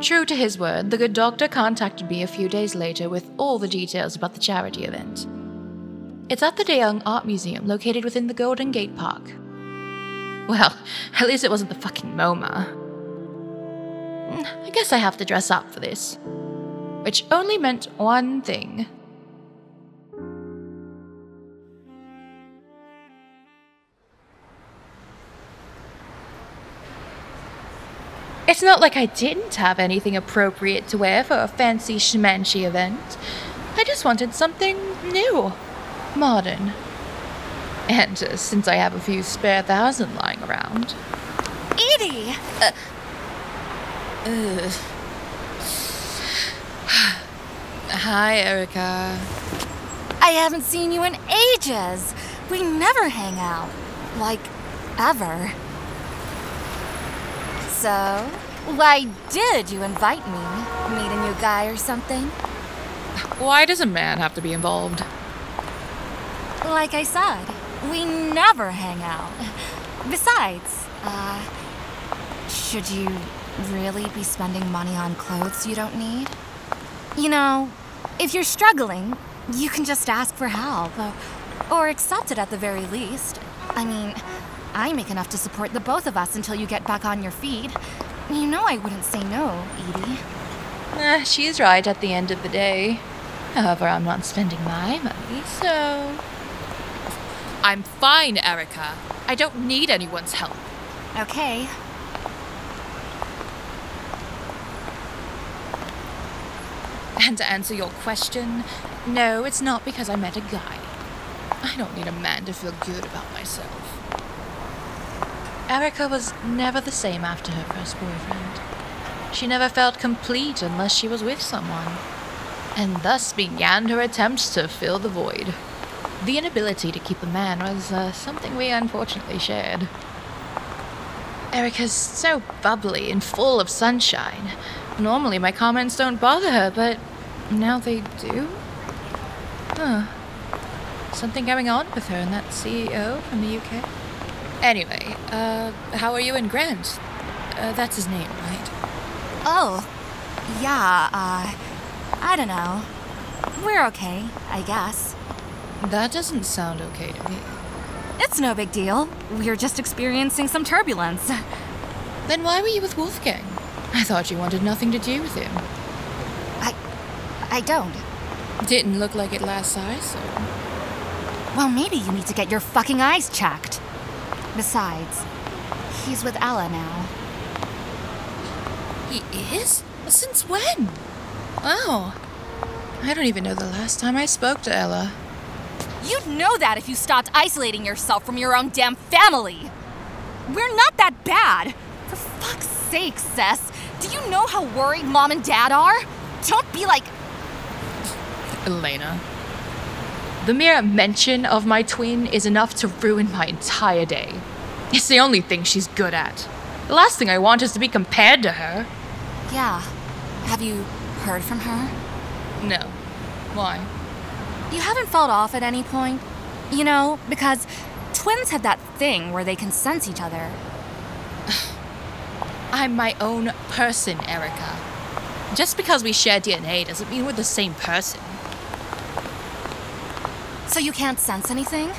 True to his word, the good doctor contacted me a few days later with all the details about the charity event. It's at the De Young Art Museum located within the Golden Gate Park. Well, at least it wasn't the fucking MoMA. Mm, I guess I have to dress up for this. Which only meant one thing. It's not like I didn't have anything appropriate to wear for a fancy schmancy event. I just wanted something new, modern. And uh, since I have a few spare thousand lying around. Edie! Uh, ugh. Hi, Erika. I haven't seen you in ages. We never hang out. Like, ever. So, why did you invite me? Meet a new guy or something? Why does a man have to be involved? Like I said, we never hang out. Besides, uh, should you really be spending money on clothes you don't need? You know, if you're struggling, you can just ask for help, or, or accept it at the very least. I mean, I make enough to support the both of us until you get back on your feet. You know I wouldn't say no, Edie. Eh, she's right at the end of the day. However, I'm not spending my money, so. I'm fine, Erika. I don't need anyone's help. Okay. And to answer your question, no, it's not because I met a guy. I don't need a man to feel good about myself. Erika was never the same after her first boyfriend. She never felt complete unless she was with someone, and thus began her attempts to fill the void. The inability to keep a man was uh, something we unfortunately shared. Erika's so bubbly and full of sunshine. Normally, my comments don't bother her, but now they do? Huh. Something going on with her and that CEO from the UK? Anyway, uh, how are you and Grant? Uh, that's his name, right? Oh, yeah, uh, I don't know. We're okay, I guess. That doesn't sound okay to me. It's no big deal. We're just experiencing some turbulence. Then why were you with Wolfgang? I thought you wanted nothing to do with him. I. I don't. Didn't look like it last I saw. Well, maybe you need to get your fucking eyes checked. Besides, he's with Ella now. He is? Since when? Oh. I don't even know the last time I spoke to Ella. You'd know that if you stopped isolating yourself from your own damn family. We're not that bad. For fuck's sake, Cess, do you know how worried mom and dad are? Don't be like. Elena. The mere mention of my twin is enough to ruin my entire day. It's the only thing she's good at. The last thing I want is to be compared to her. Yeah. Have you heard from her? No. Why? You haven't felt off at any point? You know, because twins have that thing where they can sense each other. I'm my own person, Erika. Just because we share DNA doesn't mean we're the same person. So you can't sense anything?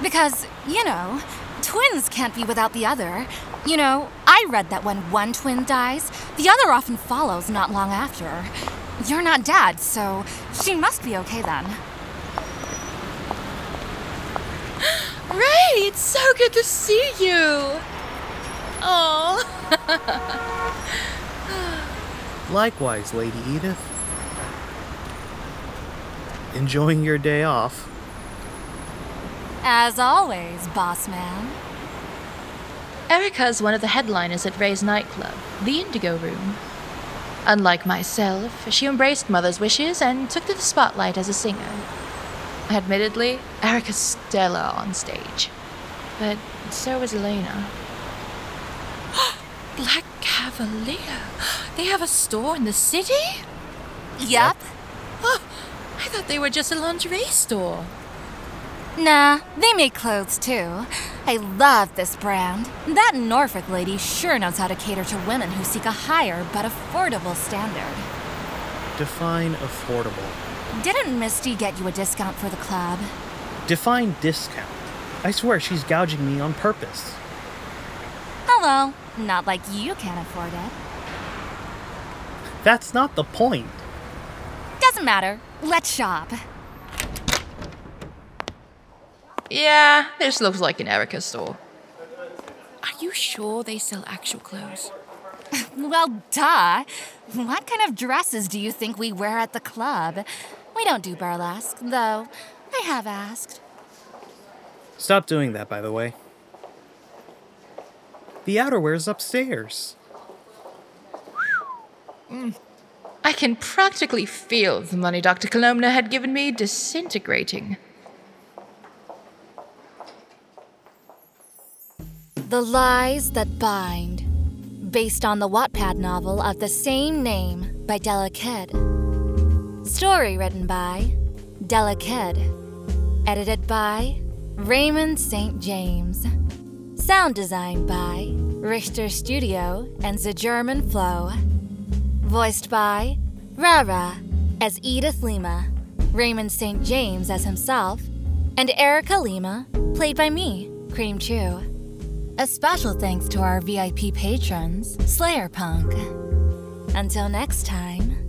Because, you know, twins can't be without the other. You know, I read that when one twin dies, the other often follows not long after. You're not dad, so she must be okay then. Ray, it's so good to see you. Oh. Likewise, Lady Edith. Enjoying your day off. As always, boss man. Erika is one of the headliners at Ray's nightclub, the Indigo Room. Unlike myself, she embraced Mother's wishes and took to the spotlight as a singer. Admittedly, Erika's stellar on stage, but so was Elena. Black Cavalier? They have a store in the city? Yep. Oh, I thought they were just a lingerie store. Nah, they make clothes too. I love this brand. That Norfolk lady sure knows how to cater to women who seek a higher but affordable standard. Define affordable. Didn't Misty get you a discount for the club? Define discount. I swear she's gouging me on purpose. Hello. Not like you can't afford it. That's not the point. Doesn't matter. Let's shop. Yeah, this looks like an Erika store. Are you sure they sell actual clothes? Well, duh. What kind of dresses do you think we wear at the club? We don't do burlesque, though. I have asked. Stop doing that, by the way. The outerwear's upstairs. Mm. I can practically feel the money Dr. Colomna had given me disintegrating. The Lies That Bind, based on the Wattpad novel of the same name by Della Kitt. Story written by Della Kitt. Edited by Reymond St. James. Sound designed by Richter Studio and ZheGermanFlo. Voiced by Rara as Edith Lima, Reymond St. James as himself, and Erika Lima, played by me, Cremechu. A special thanks to our VIP patrons, Slayer Punk. Until next time.